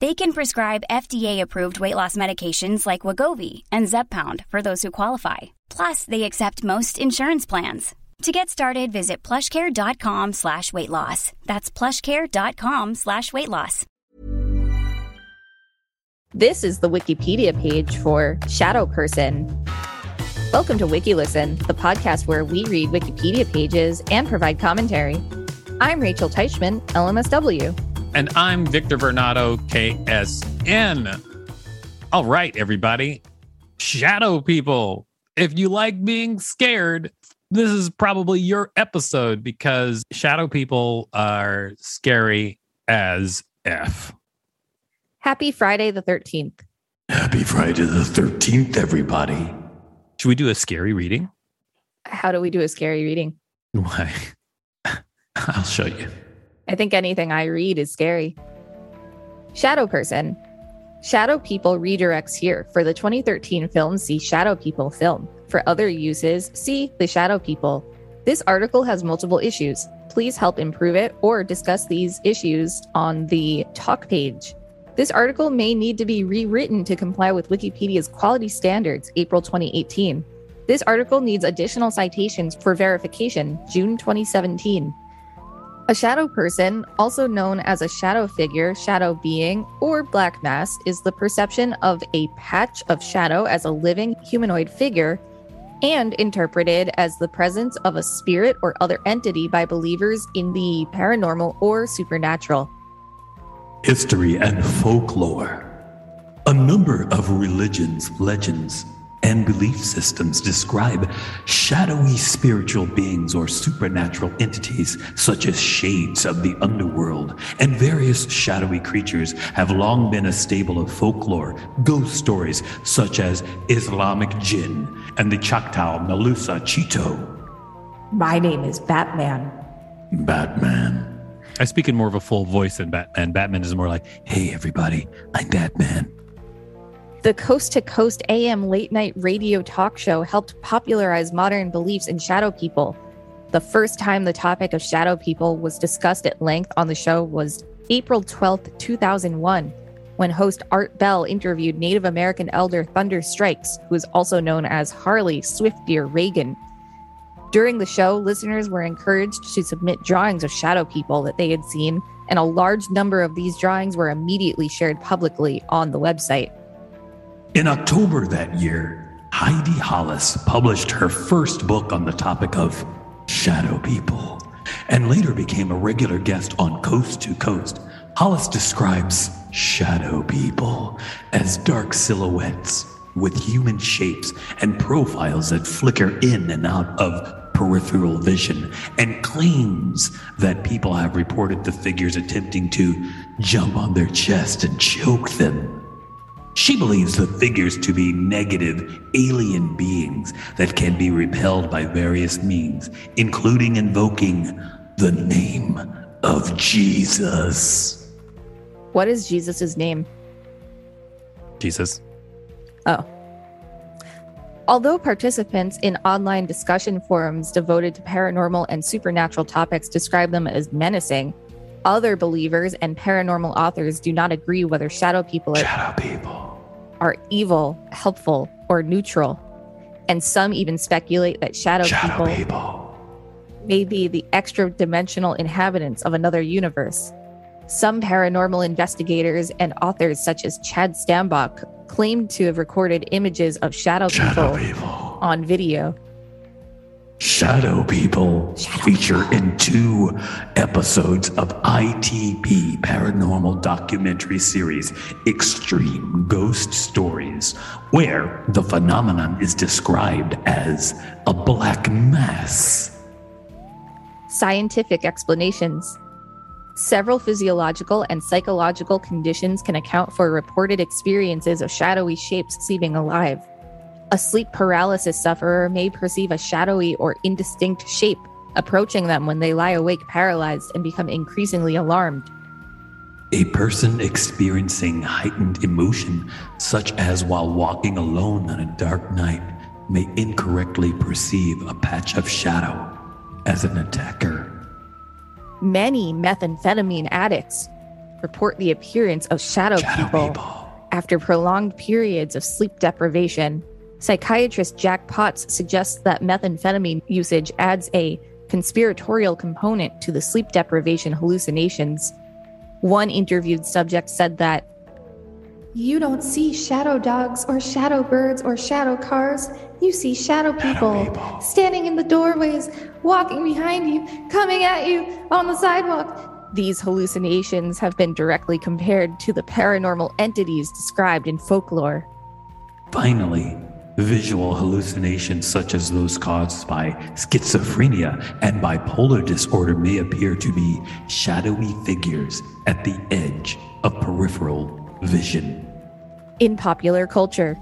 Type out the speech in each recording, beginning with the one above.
They can prescribe FDA-approved weight loss medications like Wegovy and Zepbound for those who qualify. Plus, they accept most insurance plans. To get started, visit plushcare.com slash weight loss. That's plushcare.com slash weight loss. This is the Wikipedia page for Shadow Person. Welcome to WikiListen, the podcast where we read Wikipedia pages and provide commentary. I'm Rachel Teichman, LMSW. And I'm Victor Varnado, KSN. All right, everybody. Shadow people. If you like being scared, this is probably your episode because shadow people are scary as F. Happy Friday the 13th. Happy Friday the 13th, everybody. Should we do a scary reading? How do we do a scary reading? Why? I'll show you. I think anything I read is scary. Shadow Person. Shadow People redirects here. For the 2013 film, see Shadow People film. For other uses, see The Shadow People. This article has multiple issues. Please help improve it or discuss these issues on the talk page. This article may need to be rewritten to comply with Wikipedia's quality standards, April 2018. This article needs additional citations for verification, June 2017. A shadow person, also known as a shadow figure, shadow being, or black mass, is the perception of a patch of shadow as a living humanoid figure and interpreted as the presence of a spirit or other entity by believers in the paranormal or supernatural. History and folklore. A number of religions, legends, and belief systems describe shadowy spiritual beings or supernatural entities, such as shades of the underworld, and various shadowy creatures have long been a staple of folklore, ghost stories such as Islamic jinn and the Choctaw Nalusa Chito. My name is Batman. Batman. I speak in more of a full voice than Batman. Batman is more like, hey, everybody, I'm Batman. The Coast to Coast AM late night radio talk show helped popularize modern beliefs in shadow people. The first time the topic of shadow people was discussed at length on the show was April 12th, 2001, when host Art Bell interviewed Native American elder Thunder Strikes, who is also known as Harley Swiftdeer Reagan. During the show, listeners were encouraged to submit drawings of shadow people that they had seen, and a large number of these drawings were immediately shared publicly on the website. In October that year, Heidi Hollis published her first book on the topic of shadow people and later became a regular guest on Coast to Coast. Hollis describes shadow people as dark silhouettes with human shapes and profiles that flicker in and out of peripheral vision and claims that people have reported the figures attempting to jump on their chest and choke them. She believes the figures to be negative alien beings that can be repelled by various means, including invoking the name of Jesus. What is Jesus' name? Jesus. Oh. Although participants in online discussion forums devoted to paranormal and supernatural topics describe them as menacing, other believers and paranormal authors do not agree whether shadow people are, Shadow people. Are evil, helpful, or neutral. And some even speculate that shadow, Shadow people people. may be the extra dimensional inhabitants of another universe. Some paranormal investigators and authors, such as Chad Stambaugh, claim to have recorded images of shadow, Shadow people people. on video. Shadow People feature in two episodes of ITV paranormal documentary series Extreme Ghost Stories, where the phenomenon is described as a black mass. Scientific explanations. Several physiological and psychological conditions can account for reported experiences of shadowy shapes seeming alive. A sleep paralysis sufferer may perceive a shadowy or indistinct shape approaching them when they lie awake paralyzed and become increasingly alarmed. A person experiencing heightened emotion, such as while walking alone on a dark night, may incorrectly perceive a patch of shadow as an attacker. Many methamphetamine addicts report the appearance of shadow, Shadow people, people. after prolonged periods of sleep deprivation. Psychiatrist Jack Potts suggests that methamphetamine usage adds a conspiratorial component to the sleep deprivation hallucinations. One interviewed subject said that You don't see shadow dogs or shadow birds or shadow cars. You see shadow people, people. standing in the doorways, walking behind you, coming at you on the sidewalk. these hallucinations have been directly compared to the paranormal entities described in folklore. Finally, visual hallucinations such as those caused by schizophrenia and bipolar disorder may appear to be shadowy figures at the edge of peripheral vision. In popular culture,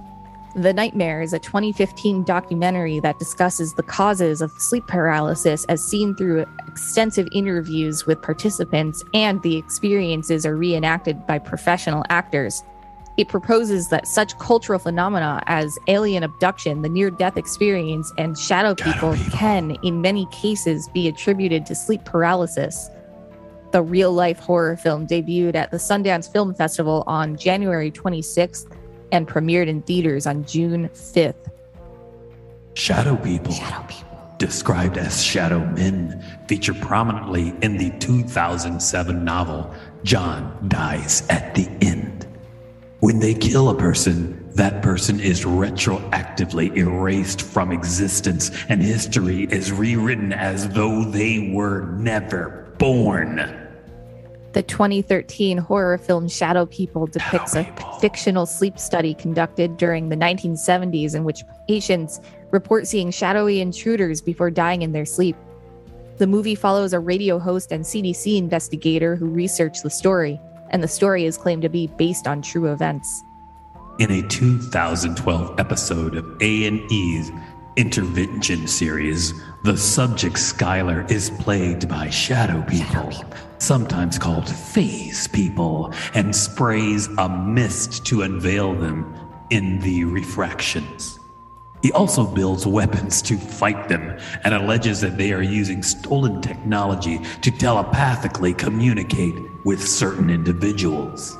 The Nightmare is a 2015 documentary that discusses the causes of sleep paralysis as seen through extensive interviews with participants, and the experiences are reenacted by professional actors. It proposes that such cultural phenomena as alien abduction, the near death experience, and shadow people can, in many cases, be attributed to sleep paralysis. The real life horror film debuted at the Sundance Film Festival on January 26th and premiered in theaters on June 5th. Shadow people, described as shadow men, feature prominently in the 2007 novel John Dies at the End. When they kill a person, that person is retroactively erased from existence and history is rewritten as though they were never born. The 2013 horror film Shadow People depicts a fictional sleep study conducted during the 1970s in which patients report seeing shadowy intruders before dying in their sleep. The movie follows a radio host and CDC investigator who research the story, and the story is claimed to be based on true events. In a 2012 episode of A&E's intervention series, the subject Skylar is plagued by shadow people, sometimes called phase people, and sprays a mist to unveil them in the refractions. He also builds weapons to fight them and alleges that they are using stolen technology to telepathically communicate with certain individuals.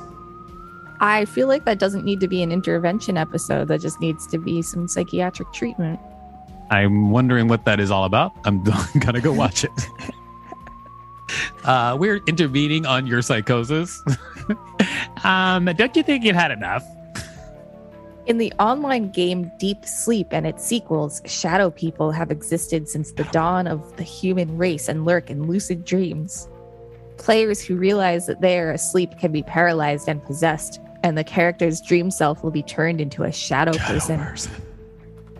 I feel like that doesn't need to be an intervention episode, that just needs to be some psychiatric treatment. I'm wondering what that is all about. I'm gonna go watch it. Uh, we're intervening on your psychosis. um, don't you think you've had enough? In the online game Deep Sleep and its sequels, shadow people have existed since the dawn of the human race and lurk in lucid dreams. Players who realize that they are asleep can be paralyzed and possessed, and the character's dream self will be turned into a shadow, person.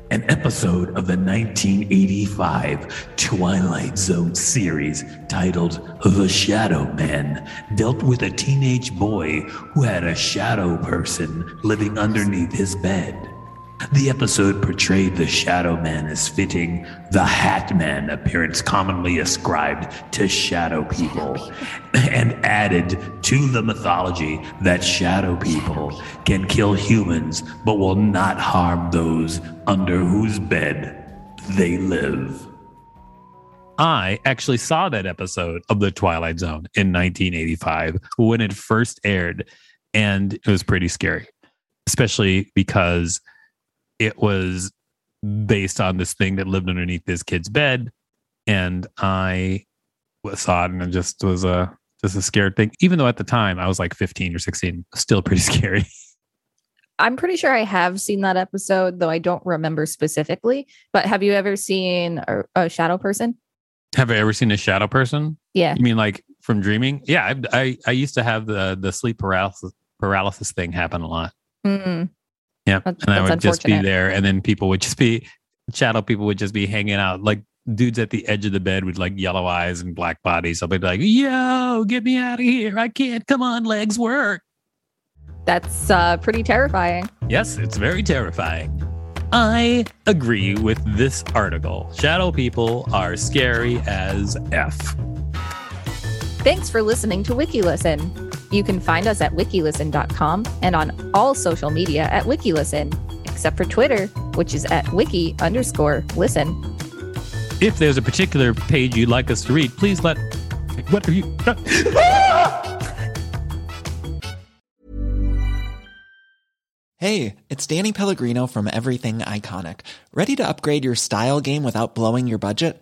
An episode of the 1985 Twilight Zone series titled The Shadow Man dealt with a teenage boy who had a shadow person living underneath his bed. The episode portrayed the Shadow Man as fitting the Hat Man appearance commonly ascribed to shadow people, and added to the mythology that shadow people can kill humans but will not harm those under whose bed they live. I actually saw that episode of The Twilight Zone in 1985 when it first aired, and it was pretty scary, especially because it was based on this thing that lived underneath this kid's bed. And I saw it and it just was a just a scared thing. Even though at the time I was like 15 or 16, still pretty scary. I'm pretty sure I have seen that episode, though I don't remember specifically. But have you ever seen a, a shadow person? Have I ever seen a shadow person? Yeah. You mean like from dreaming? Yeah, I I, I used to have the the sleep paralysis paralysis thing happen a lot. Mm, Yeah, That's- and I would just be there, and then people would just be shadow people would just be hanging out like dudes at the edge of the bed with like yellow eyes and black bodies. I'll be like, "Yo, get me out of here! I can't. Come on, legs work." that's uh, pretty terrifying. Yes, it's very terrifying. I agree with this article. Shadow people are scary as f. Thanks for listening to WikiListen. You can find us at wikilisten.com and on all social media at WikiListen, except for Twitter, which is at wiki underscore listen. If there's a particular page you'd like us to read, please let. What are you? Hey, it's Danny Pellegrino from Everything Iconic. Ready to upgrade your style game without blowing your budget?